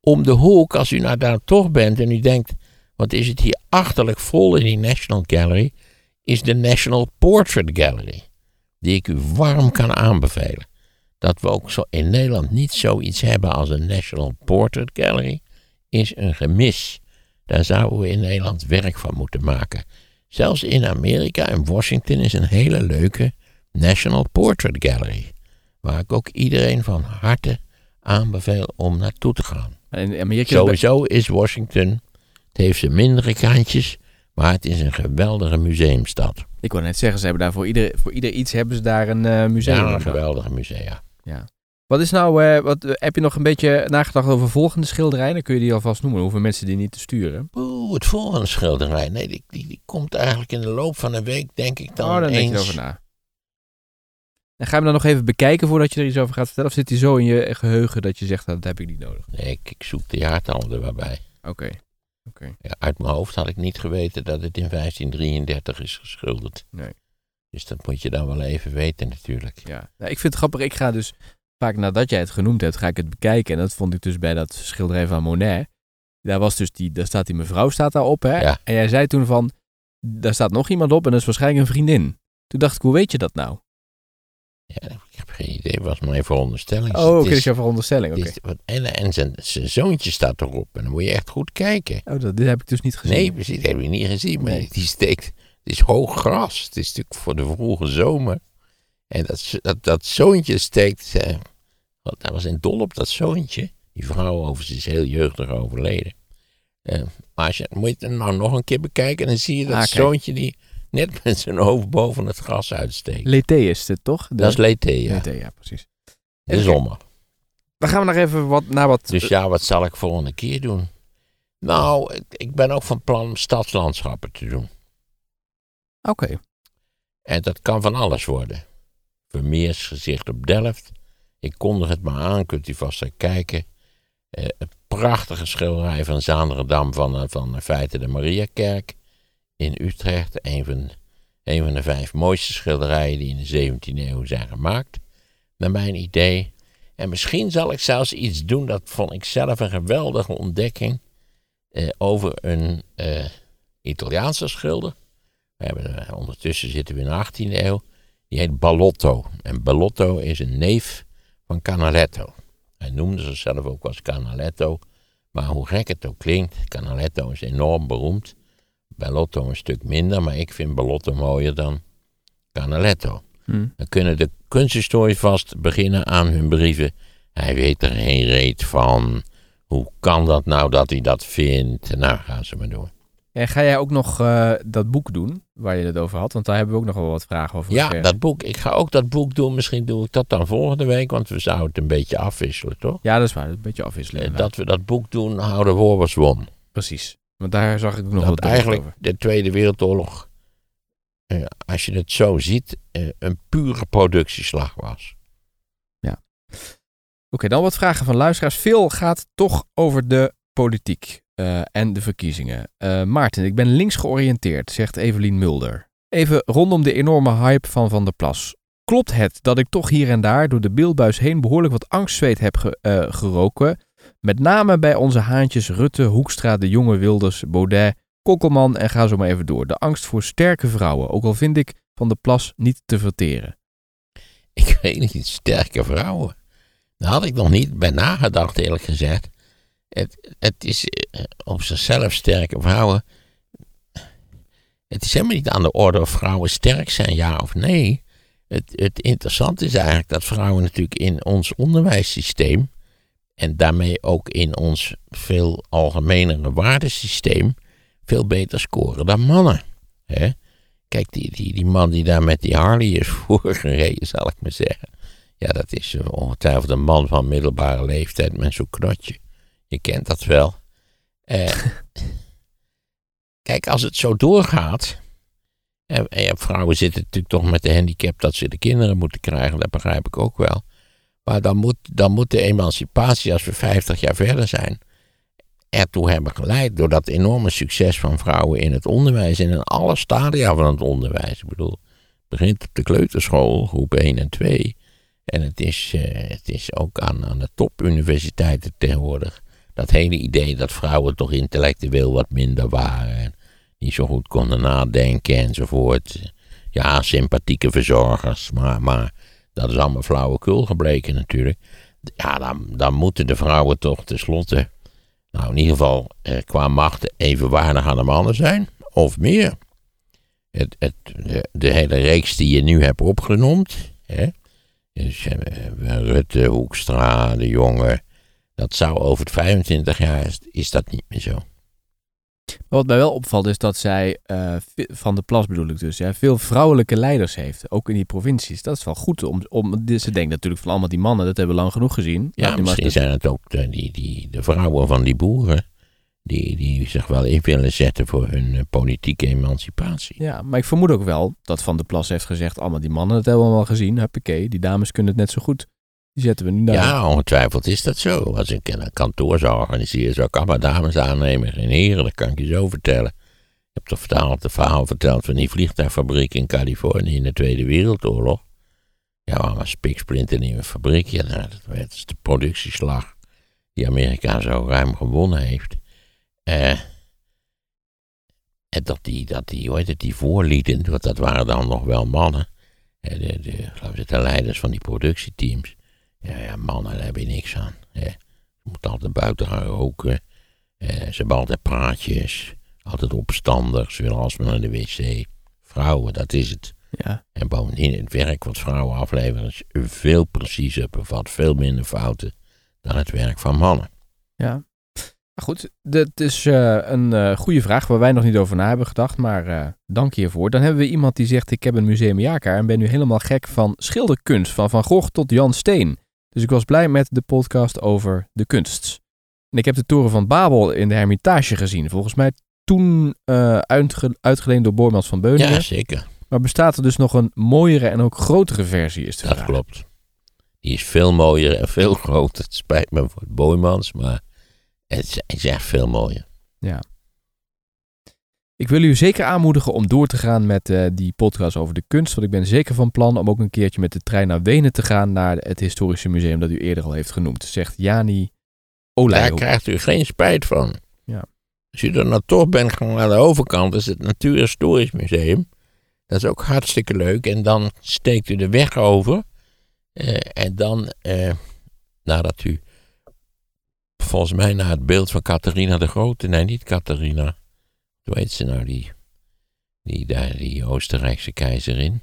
Om de hoek, als u nou daar toch bent en u denkt, wat is het hier achterlijk vol in die National Gallery, is de National Portrait Gallery. Die ik u warm kan aanbevelen dat we ook zo in Nederland niet zoiets hebben als een National Portrait Gallery, is een gemis. Daar zouden we in Nederland werk van moeten maken. Zelfs in Amerika, in Washington, is een hele leuke National Portrait Gallery. Waar ik ook iedereen van harte aanbeveel om naartoe te gaan. In Amerika Sowieso is Washington, het heeft zijn mindere kantjes, maar het is een geweldige museumstad. Ik wou net zeggen, ze hebben daar voor ieder, voor ieder iets hebben ze daar een eh, museum. Ja, een geweldige musea. Wat is nou, eh, wat, eh, heb je nog een beetje nagedacht over volgende schilderijen? Dan kun je die alvast noemen. Hoeven mensen die niet te sturen. Oeh, het volgende schilderij. Nee, die, die, die komt eigenlijk in de loop van een week, denk ik dan oh, daar denk eens. je over na. En ga je hem dan nog even bekijken voordat je er iets over gaat vertellen? Of zit hij zo in je geheugen dat je zegt, nou, dat heb ik niet nodig? Nee, ik, ik zoek de jaartallen er wel bij. Oké. Oké. Ja, uit mijn hoofd had ik niet geweten dat het in 1533 is geschilderd. Nee. Dus dat moet je dan wel even weten natuurlijk. Ja. Nou, ik vind het grappig. Ik ga dus vaak nadat jij het genoemd hebt, ga ik het bekijken. En dat vond ik dus bij dat schilderij van Monet. Daar was dus die, daar staat die mevrouw staat daar op, hè? Ja. En jij zei toen van, daar staat nog iemand op en dat is waarschijnlijk een vriendin. Toen dacht ik, hoe weet je dat nou? Ja, ik heb geen idee, het was mijn veronderstelling. Oh, oké, dat is jouw veronderstelling. Oké. wat- En, en zijn, zijn zoontje staat erop en dan moet je echt goed kijken. Oh, dat, dit heb ik dus niet gezien. Nee, precies, dat heb je niet gezien. Maar Nee. die steekt, het is hoog gras. Het is natuurlijk voor de vroege zomer. En dat, dat, dat zoontje steekt, eh, want was in dol op dat zoontje. Die vrouw overigens is heel jeugdig overleden. Eh, maar als je, moet je het nou nog een keer bekijken, dan zie je dat Ah, zoontje die net met zijn hoofd boven het gras uitsteekt. Lété is het, toch? De- dat is Lété, ja. Ja, precies. De zomer. Dan gaan we nog even wat, naar wat... Dus ja, wat zal ik volgende keer doen? Nou, ik, ik ben ook van plan om stadslandschappen te doen. Oké. En dat kan van alles worden. Vermeers gezicht op Delft. Ik kondig het maar aan, kunt u vast kijken. Eh, een prachtige schilderij van Zaanderdam van, eh, van in feite de Mariakerk in Utrecht. Een van, van de vijf mooiste schilderijen die in de 17e eeuw zijn gemaakt. Naar mijn idee. En misschien zal ik zelfs iets doen, dat vond ik zelf een geweldige ontdekking. eh, over een eh, Italiaanse schilder. We hebben, eh, ondertussen zitten we in de 18e eeuw. Die heet Ballotto. En Ballotto is een neef van Canaletto. Hij noemde zichzelf ook als Canaletto. Maar hoe gek het ook klinkt, Canaletto is enorm beroemd. Ballotto een stuk minder, maar ik vind Ballotto mooier dan Canaletto. Hm. Dan kunnen de kunsthistorici vast beginnen aan hun brieven. Hij weet er geen reet van. Hoe kan dat nou dat hij dat vindt? Nou, gaan ze maar door. En ga jij ook nog eh, dat boek doen waar je het over had? Want daar hebben we ook nog wel wat vragen over Ja, dat boek. Ik ga ook dat boek doen. Misschien doe ik dat dan volgende week, want we zouden het een beetje afwisselen, toch? Ja, dat is waar. Een beetje afwisselen. Eh, inderdaad. dat we dat boek doen, houden Worbers won. Precies. Want daar zag ik nog Dat wat eigenlijk over. de Tweede Wereldoorlog, eh, als je het zo ziet, eh, een pure productieslag was. Oké, dan wat vragen van luisteraars. Veel gaat toch over de politiek eh, en de verkiezingen. Eh, Maarten, ik ben links georiënteerd, zegt Evelien Mulder. Even rondom de enorme hype van Van der Plas. Klopt het dat ik toch hier en daar door de beeldbuis heen behoorlijk wat angstzweet heb eh, geroken? Met name bij onze haantjes Rutte, Hoekstra, De Jonge Wilders, Baudet, Kokkelman en ga zo maar even door. De angst voor sterke vrouwen, ook al vind ik Van der Plas niet te verteren. Ik weet niet, sterke vrouwen. Daar had ik nog niet bij nagedacht, eerlijk gezegd. Het, het is eh, op zichzelf sterke vrouwen. Het is helemaal niet aan de orde of vrouwen sterk zijn, ja of nee. Het, het interessante is eigenlijk dat vrouwen natuurlijk in ons onderwijssysteem. en daarmee ook in ons veel algemenere waardesysteem. veel beter scoren dan mannen. Hè? Kijk, die, die, die man die daar met die Harley is voorgereden, zal ik maar zeggen. Ja, dat is eh, ongetwijfeld een man van middelbare leeftijd met zo'n knotje. Je kent dat wel. Eh, kijk, als het zo doorgaat. En, en ja, vrouwen zitten natuurlijk toch met de handicap dat ze de kinderen moeten krijgen, dat begrijp ik ook wel. Maar dan moet, dan moet de emancipatie, als we 50 jaar verder zijn, ertoe hebben geleid door dat enorme succes van vrouwen in het onderwijs en in alle stadia van het onderwijs. Ik bedoel, het begint op de kleuterschool, groep 1 en 2. En het is, eh, het is ook aan, aan de topuniversiteiten tegenwoordig. Dat hele idee dat vrouwen toch intellectueel wat minder waren. En niet zo goed konden nadenken enzovoort. Ja, sympathieke verzorgers. Maar, maar dat is allemaal flauwekul gebleken natuurlijk. Ja, dan, dan moeten de vrouwen toch tenslotte. Nou, in ieder geval eh, qua macht evenwaardig aan de mannen zijn. Of meer. Het, het, de, hele reeks die je nu hebt opgenoemd. Hè, dus, eh, Rutte, Hoekstra, de jongen. Dat zou over 25 jaar is, is dat niet meer zo. Maar wat mij wel opvalt is dat zij, eh, van de plas bedoel ik dus, ja, veel vrouwelijke leiders heeft. Ook in die provincies. Dat is wel goed. Om, om, ze denkt natuurlijk van allemaal die mannen, dat hebben we lang genoeg gezien. Ja, misschien zijn het ook de, die, die, de vrouwen van die boeren. Die, die zich wel in willen zetten voor hun eh, politieke emancipatie. Ja, maar ik vermoed ook wel dat Van der Plas heeft gezegd, allemaal die mannen, dat hebben we al gezien. Huppakee, die dames kunnen het net zo goed. Die zetten we nu. Ja, ongetwijfeld is dat zo. Als ik een kantoor zou organiseren, zou ik allemaal dames aannemen. Geen heren, dat kan ik je zo vertellen. Ik heb toch vertaald, het verhaal verteld van die vliegtuigfabriek in Californië in de Tweede Wereldoorlog. Ja, allemaal spiksplinter nieuwe fabriek. Ja, nou, dat werd de productieslag die Amerika zo ruim gewonnen heeft. Eh, en dat die, dat die, hoe heet die voorlieden, want dat waren dan nog wel mannen. De, de, de leiders van die productieteams. Ja, ja, mannen, daar heb je niks aan. Hè. Ze moeten altijd buiten gaan roken. Eh, ze hebben altijd praatjes. Altijd opstandig. Ze willen alsmaar naar de wc. Vrouwen, dat is het. Ja. En bovendien, het werk wat vrouwen afleveren is veel preciezer, bevat veel minder fouten dan het werk van mannen. ja. Goed, dit is eh, een eh, goede vraag waar wij nog niet over na hebben gedacht, maar eh, dank hiervoor. Dan hebben we iemand die zegt, ik heb een museumjaarkaart en ben nu helemaal gek van schilderkunst, van Van Gogh tot Jan Steen. Dus ik was blij met de podcast over de kunst. En ik heb de Toren van Babel in de Hermitage gezien. Volgens mij toen eh, uitge- uitgeleend door Boormans van Beuningen. Ja, zeker. Maar bestaat er dus nog een mooiere en ook grotere versie, is de Dat vraag. klopt. Die is veel mooier en veel groter. Het spijt me voor het Boymans, maar het is, echt veel mooier. Ik wil u zeker aanmoedigen om door te gaan met eh, die podcast over de kunst. Want ik ben zeker van plan om ook een keertje met de trein naar Wenen te gaan. Naar het historische museum dat u eerder al heeft genoemd. Zegt Jani Daar Olijhoek. krijgt u geen spijt van. Ja. Als u er nou toch bent, gewoon aan de overkant is het Natuurhistorisch Museum. Dat is ook hartstikke leuk. En dan steekt u de weg over. Eh, en dan, eh, nadat u volgens mij naar het beeld van Catharina de Grote, nee niet Catharina, hoe heet ze nou, die, die, daar, die Oostenrijkse keizerin.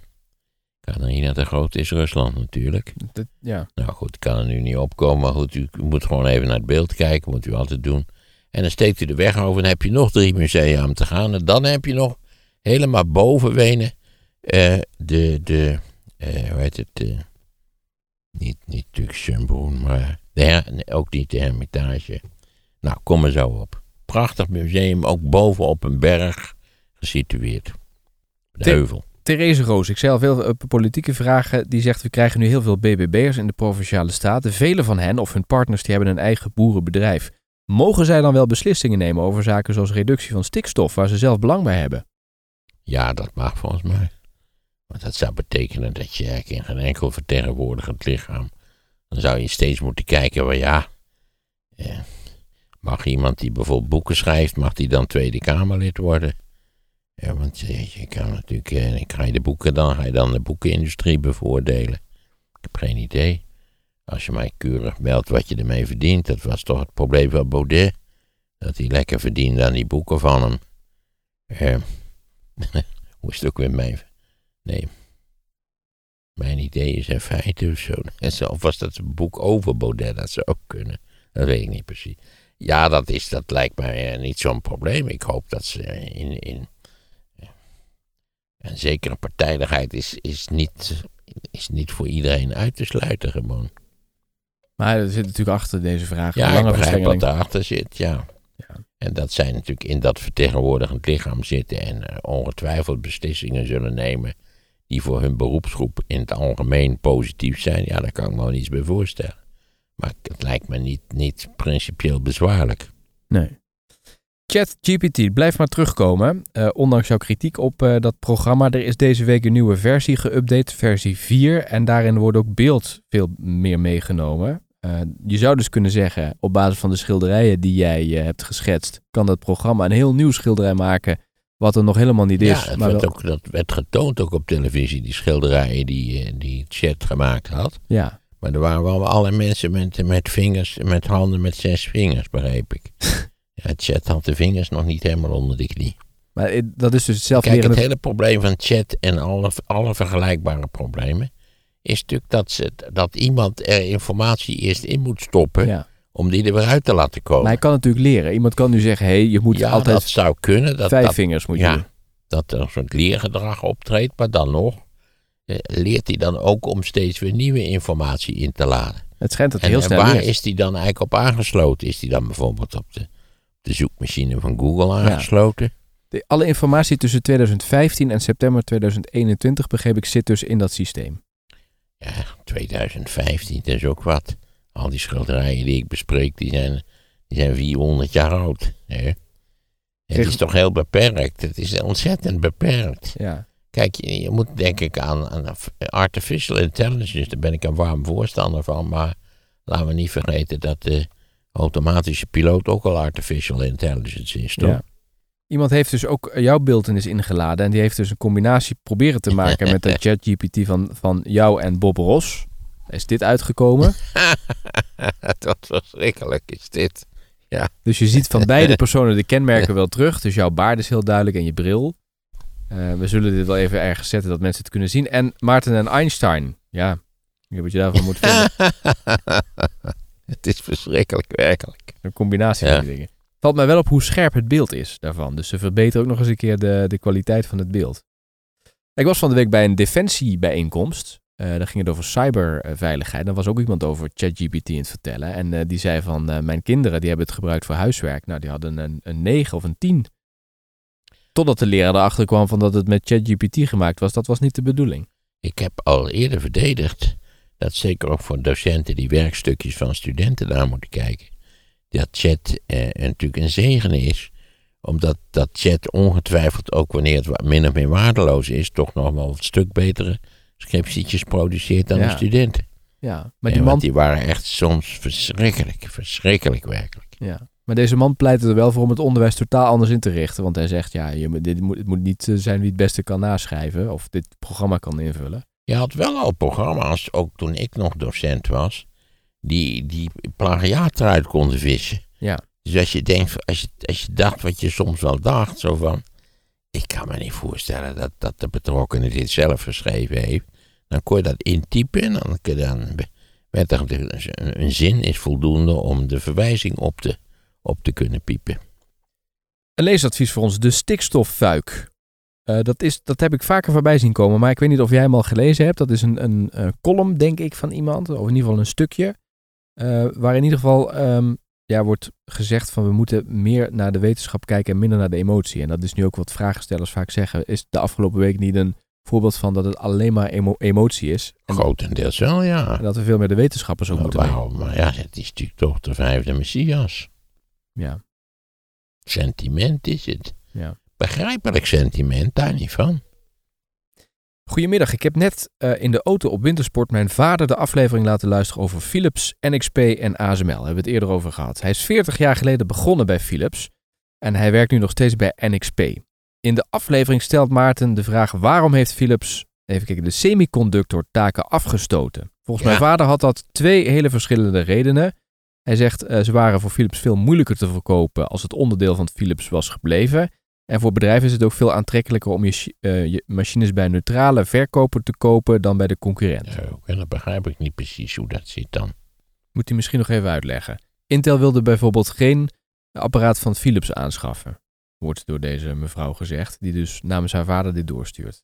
Catharina de Grote is Rusland natuurlijk. Dat- ja. Nou goed, ik kan er nu niet opkomen, maar goed, u moet gewoon even naar het beeld kijken, moet u altijd doen. En dan steekt u de weg over en dan heb je nog drie musea om te gaan. En dan heb je nog helemaal boven Wenen eh, de, de eh, hoe heet het, eh, niet, niet Schönbrunn, maar de her- ook niet de Hermitage. Nou, kom er zo op. Prachtig museum, ook boven op een berg gesitueerd. De heuvel. Therese Roos, ik zei al veel eh, politieke vragen. Die zegt, we krijgen nu heel veel BBB'ers in de Provinciale Staten. Vele van hen of hun partners die hebben een eigen boerenbedrijf. Mogen zij dan wel beslissingen nemen over zaken zoals reductie van stikstof, waar ze zelf belang bij hebben? Ja, dat mag volgens mij. Want dat zou betekenen dat je eigenlijk in geen enkel vertegenwoordigend lichaam. Dan zou je steeds moeten kijken, waar ja. eh, mag iemand die bijvoorbeeld boeken schrijft, mag die dan Tweede Kamerlid worden? Ja, want je kan natuurlijk, eh, ga je de boeken dan, ga je dan de boekenindustrie bevoordelen? Ik heb geen idee. Als je mij keurig meldt wat je ermee verdient, dat was toch het probleem van Baudet. Dat hij lekker verdiende aan die boeken van hem. Eh, hoe is het ook weer mijn... Nee. Mijn idee is in feite of zo. Of was dat een boek over Baudet? Dat zou ook kunnen. Dat weet ik niet precies. Ja, dat, is, dat lijkt mij eh, niet zo'n probleem. Ik hoop dat ze in... in en zekere partijdigheid is, is, niet, is niet voor iedereen uit te sluiten gewoon. Maar er zit natuurlijk achter deze vraag Ja, ik begrijp wat daarachter zit, ja. Ja. En dat zij natuurlijk in dat vertegenwoordigend lichaam zitten en eh, ongetwijfeld beslissingen zullen nemen die voor hun beroepsgroep in het algemeen positief zijn. Ja, daar kan ik me wel iets bij voorstellen. Maar het lijkt me niet, niet principieel bezwaarlijk. Nee. ChatGPT, blijf maar terugkomen. Eh, ondanks jouw kritiek op eh, dat programma. Er is deze week een nieuwe versie geüpdate, versie 4. En daarin wordt ook beeld veel meer meegenomen. Eh, je zou dus kunnen zeggen, op basis van de schilderijen die jij hebt geschetst, kan dat programma een heel nieuw schilderij maken, wat er nog helemaal niet is. ja, het maar werd wel- ook, dat werd getoond ook op televisie, die schilderijen die, die Chat gemaakt had. ja. Maar er waren wel alle mensen met, met vingers, met handen met zes vingers, begreep ik. ja, Chat had de vingers nog niet helemaal onder de knie. maar eh, dat is dus zelf Kijk, het hele probleem van chat en alle, alle vergelijkbare problemen is natuurlijk dat, ze, dat iemand er informatie eerst in moet stoppen Ja, om die er weer uit te laten komen. Maar hij kan natuurlijk leren. Iemand kan nu zeggen, hé, hey, je moet ja, altijd dat zou kunnen. Dat, vijf dat, vingers moet je ja, doen. dat er een soort leergedrag optreedt, maar dan nog leert hij dan ook om steeds weer nieuwe informatie in te laden. Het schijnt dat En, heel en snel waar leert. is die dan eigenlijk op aangesloten? Is die dan bijvoorbeeld op de, de zoekmachine van Google aangesloten? De- alle informatie tussen 2015 en september 2021, begreep ik, zit dus in dat systeem. Ja, 2015, dat is ook wat. Al die schilderijen die ik bespreek, die zijn, die zijn 400 jaar oud. Hè? Het is toch heel beperkt. Het is ontzettend beperkt. Ja. Kijk, je, je moet denk ik aan, aan artificial intelligence, daar ben ik een warm voorstander van. Maar laten we niet vergeten dat de automatische piloot ook al artificial intelligence is, toch? Ja. Iemand heeft dus ook jouw beeldenis ingeladen. En die heeft dus een combinatie proberen te maken met de ChatGPT van, van jou en Bob Ross. Is dit uitgekomen? Wat verschrikkelijk is dit. Dus je ziet van beide personen de kenmerken wel terug. Dus jouw baard is heel duidelijk en je bril. Eh, we zullen dit wel even ergens zetten dat mensen het kunnen zien. En Maarten en Einstein. Ja, ik weet wat je daarvan moet vinden. het is verschrikkelijk, werkelijk. Een combinatie Ja. van die dingen. Valt mij wel op hoe scherp het beeld is daarvan. Dus ze verbeteren ook nog eens een keer de, de kwaliteit van het beeld. Ik was van de week bij een defensiebijeenkomst. Eh daar ging het over cyberveiligheid. Daar was ook iemand over ChatGPT in het vertellen. En eh, die zei van, mijn kinderen die hebben het gebruikt voor huiswerk. Nou, die hadden een, een 9 of een 10. Totdat de leraar erachter kwam van dat het met ChatGPT gemaakt was. Dat was niet de bedoeling. Ik heb al eerder verdedigd dat zeker ook voor docenten die werkstukjes van studenten naar moeten kijken, dat chat eh, natuurlijk een zegen is. Omdat dat chat ongetwijfeld ook wanneer het min of meer waardeloos is, toch nog wel een stuk betere scriptietjes produceert dan Ja. de studenten. Ja, maar Maar die man die waren echt soms verschrikkelijk, verschrikkelijk werkelijk. Ja. Maar deze man pleit er wel voor om het onderwijs totaal anders in te richten. Want hij zegt, ja, je, moet- dit moet, het moet niet eh, zijn wie het beste kan naschrijven. Of dit programma kan invullen. Je had wel al programma's, ook toen ik nog docent was, die, die plagiaat eruit konden vissen. Ja. Dus als je denkt, als je, als je dacht wat je soms wel dacht, zo van, ik kan me niet voorstellen dat, dat de betrokkenen dit zelf geschreven heeft. Dan kon je dat intypen en dan, dan werd er een zin is voldoende om de verwijzing op te, op te kunnen piepen. Een leesadvies voor ons, de stikstoffuik. Eh, dat, is, dat heb ik vaker voorbij zien komen, maar ik weet niet of jij hem al gelezen hebt. Dat is een, een, column, denk ik, van iemand, of in ieder geval een stukje. eh, waar in ieder geval ehm, ja, wordt gezegd van we moeten meer naar de wetenschap kijken en minder naar de emotie. En dat is nu ook wat vragenstellers vaak zeggen. Is de afgelopen week niet een voorbeeld van dat het alleen maar emo- emotie is? En, Grotendeels wel, ja. en dat we veel meer de wetenschappers ook Maar moeten waarom? Maar ja, het is natuurlijk toch de vijfde Messias. Ja, Sentiment is het. ja. Begrijpelijk sentiment, daar niet van. Goedemiddag, ik heb net eh, in de auto op Wintersport mijn vader de aflevering laten luisteren over Philips, NXP en ASML. Daar hebben we het eerder over gehad. Hij is 40 jaar geleden begonnen bij Philips en hij werkt nu nog steeds bij NXP. In de aflevering stelt Maarten de vraag waarom heeft Philips, even kijken, de semiconductor-taken afgestoten. Volgens Ja. mijn vader had dat twee hele verschillende redenen. Hij zegt eh, ze waren voor Philips veel moeilijker te verkopen als het onderdeel van Philips was gebleven. En voor bedrijven is het ook veel aantrekkelijker om je, eh, je machines bij een neutrale verkoper te kopen dan bij de concurrent. Ja, dan begrijp ik niet precies hoe dat zit dan. Moet hij misschien nog even uitleggen. Intel wilde bijvoorbeeld geen apparaat van Philips aanschaffen. Wordt door deze mevrouw gezegd, die dus namens haar vader dit doorstuurt.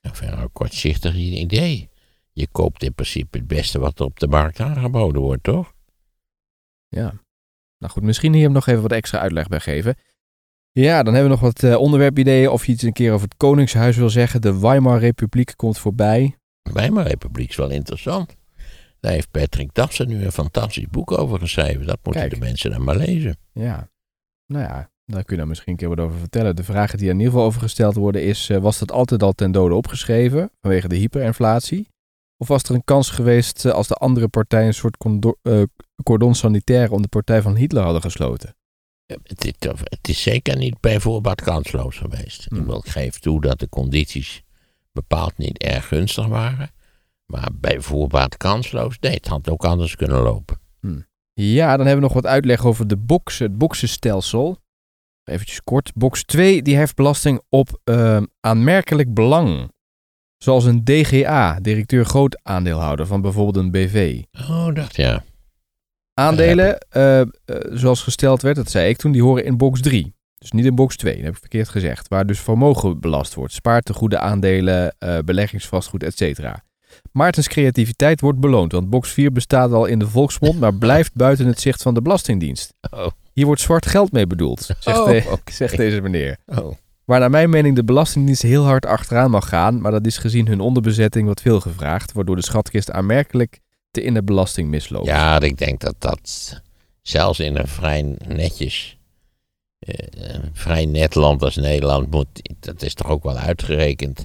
Een verder kortzichtig idee. Je koopt in principe het beste wat er op de markt aangeboden wordt, toch? Ja. Nou goed, misschien hier nog even wat extra uitleg bij geven. Ja, dan hebben we nog wat eh, onderwerpideeën. Of je iets een keer over het Koningshuis wil zeggen. De Weimar Republiek komt voorbij. Weimar Republiek is wel interessant. Daar heeft Patrick Dassen nu een fantastisch boek over geschreven. Dat moeten Kijk. de mensen dan maar lezen. Ja, nou ja, daar kun je dan misschien een keer wat over vertellen. De vragen die er in ieder geval over gesteld worden is... eh, was dat altijd al ten dode opgeschreven vanwege de hyperinflatie? Of was er een kans geweest eh, als de andere partijen een soort cordon sanitaire om de partij van Hitler hadden gesloten? Het is, het is zeker niet bij voorbaat kansloos geweest. Hmm. Ik geef toe dat de condities bepaald niet erg gunstig waren. Maar bij voorbaat kansloos, nee, het had ook anders kunnen lopen. Ja, dan hebben we nog wat uitleg over de box, het boxenstelsel. Eventjes kort. Box 2 die heeft belasting op eh, aanmerkelijk belang. Zoals een DGA, directeur groot aandeelhouder van bijvoorbeeld een BV. Oh, dacht ja. Aandelen, eh, eh, zoals gesteld werd, dat zei ik toen, die horen in box 3. Dus niet in box 2, dat heb ik verkeerd gezegd. Waar dus vermogen belast wordt. Spaartegoeden, aandelen, eh, beleggingsvastgoed, etc. Maartens creativiteit wordt beloond, want box 4 bestaat al in de volksmond, maar blijft buiten het zicht van de Belastingdienst. Oh. Hier wordt zwart geld mee bedoeld, zegt, Oh, de- oké. zegt deze meneer. Oh. Waar naar mijn mening de Belastingdienst heel hard achteraan mag gaan, maar dat is gezien hun onderbezetting wat veel gevraagd, waardoor de schatkist aanmerkelijk te in de belasting misloopt. Ja, ik denk dat dat zelfs in een vrij netjes, eh, een vrij net land als Nederland moet, dat is toch ook wel uitgerekend.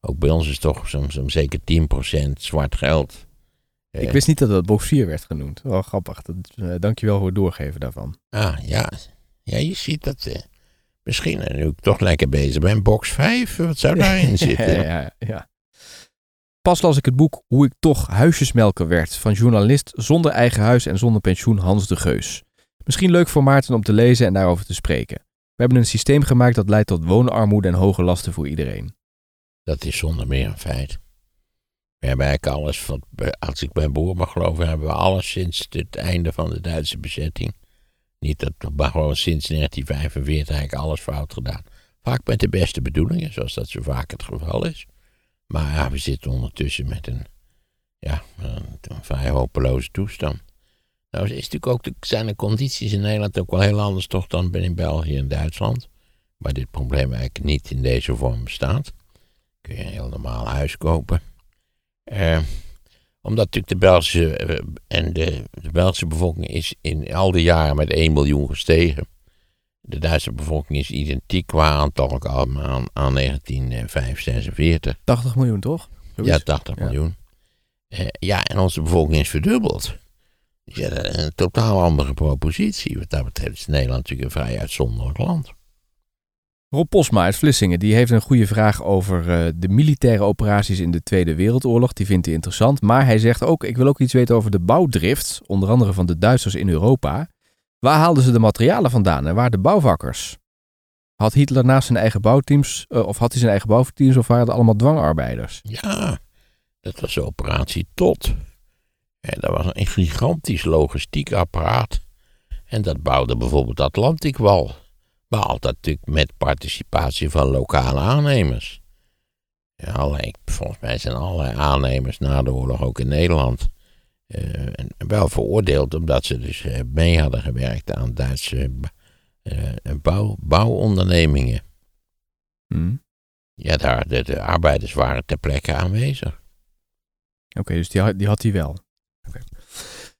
Ook bij ons is toch soms soms zeker 10% zwart geld. Eh, Ik wist niet dat dat box 4 werd genoemd. Wel grappig. Dat, eh, dankjewel voor het doorgeven daarvan. Ah, ja. Ja, je ziet dat. eh, misschien, en nu ik toch lekker bezig ben, box 5, wat zou daarin zitten? ja, ja, ja. Pas las ik het boek Hoe ik toch huisjesmelker werd van journalist zonder eigen huis en zonder pensioen Hans de Geus. Misschien leuk voor Maarten om te lezen en daarover te spreken. We hebben een systeem gemaakt dat leidt tot woonarmoede en hoge lasten voor iedereen. Dat is zonder meer een feit. We hebben eigenlijk alles, van, als ik mijn boer mag geloven, hebben we alles sinds het einde van de Duitse bezetting. Niet dat, maar gewoon sinds 1945 eigenlijk alles fout gedaan. Vaak met de beste bedoelingen, zoals dat zo vaak het geval is. Maar ja, we zitten ondertussen met een, ja, een, vrij hopeloze toestand. Nou, is natuurlijk ook de, zijn de condities in Nederland ook wel heel anders toch dan in België en Duitsland. Waar dit probleem eigenlijk niet in deze vorm bestaat. Kun je een heel normaal huis kopen. Eh, omdat natuurlijk de Belgische, eh, en de, de Belgische bevolking is in al die jaren met 1 miljoen gestegen. De Duitse bevolking is identiek qua aantal aan, aan 1946. 80 miljoen, toch? Zoiets? Ja, 80 Ja. miljoen. Eh, ja, en onze bevolking is verdubbeld. Dus ja, een totaal andere propositie. Wat dat betreft is Nederland natuurlijk een vrij uitzonderlijk land. Rob Posma uit Vlissingen die heeft een goede vraag over eh, de militaire operaties in de Tweede Wereldoorlog. Die vindt hij interessant. Maar hij zegt ook, ik wil ook iets weten over de bouwdrift, onder andere van de Duitsers in Europa. Waar haalden ze de materialen vandaan en waar de bouwvakkers? Had Hitler naast zijn eigen bouwteams, eh, of had hij zijn eigen bouwteams, of waren het allemaal dwangarbeiders? Ja, dat was de operatie Tot. En dat was een gigantisch logistiek apparaat. En dat bouwde bijvoorbeeld de Atlantikwal. Maar altijd natuurlijk met participatie van lokale aannemers. Ja, volgens mij zijn allerlei aannemers na de oorlog ook in Nederland wel veroordeeld omdat ze dus eh, mee hadden gewerkt aan Duitse eh, bouw, bouwondernemingen. Hm. Ja, daar, de, de arbeiders waren ter plekke aanwezig. Oké, dus die, had- die had hij wel. Oké.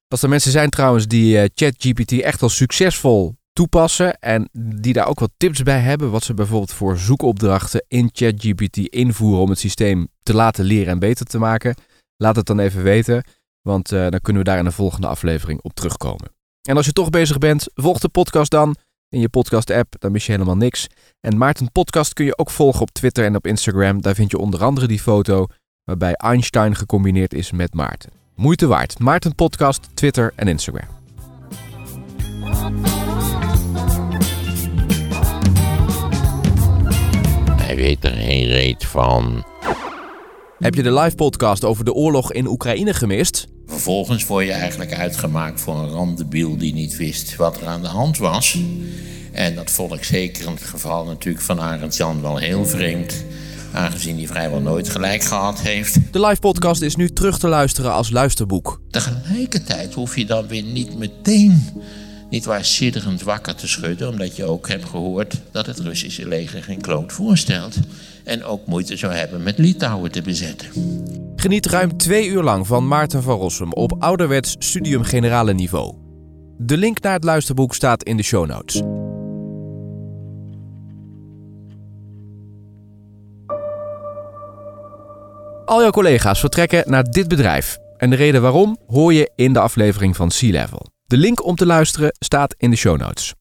Als er mensen zijn trouwens die eh, ChatGPT echt al succesvol toepassen en die daar ook wat tips bij hebben, wat ze bijvoorbeeld voor zoekopdrachten in ChatGPT invoeren om het systeem te laten leren en beter te maken, laat het dan even weten, want eh, dan kunnen we daar in de volgende aflevering op terugkomen. En als je toch bezig bent, volg de podcast dan in je podcast-app, dan mis je helemaal niks. En Maarten Podcast kun je ook volgen op Twitter en op Instagram. Daar vind je onder andere die foto waarbij Einstein gecombineerd is met Maarten. Moeite waard. Maarten Podcast, Twitter en Instagram. Hij weet er geen reet van. Heb je de live podcast over de oorlog in Oekraïne gemist? Vervolgens word je eigenlijk uitgemaakt voor een randebiel die niet wist wat er aan de hand was. En dat vond ik zeker in het geval natuurlijk van Arend Jan wel heel vreemd. Aangezien hij vrijwel nooit gelijk gehad heeft. De live podcast is nu terug te luisteren als luisterboek. Tegelijkertijd hoef je dan weer niet meteen, niet waar sidderend wakker te schudden. Omdat je ook hebt gehoord dat het Russische leger geen kloot voorstelt. En ook moeite zou hebben met Litouwen te bezetten. Geniet ruim twee uur lang van Maarten van Rossum op ouderwets studium generale niveau. De link naar het luisterboek staat in de show notes. Al jouw collega's vertrekken naar dit bedrijf. En de reden waarom hoor je in de aflevering van Sea Level. De link om te luisteren staat in de show notes.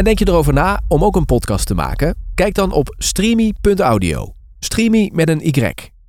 En denk je erover na om ook een podcast te maken? Kijk dan op streamy.audio. Streamy met een Y.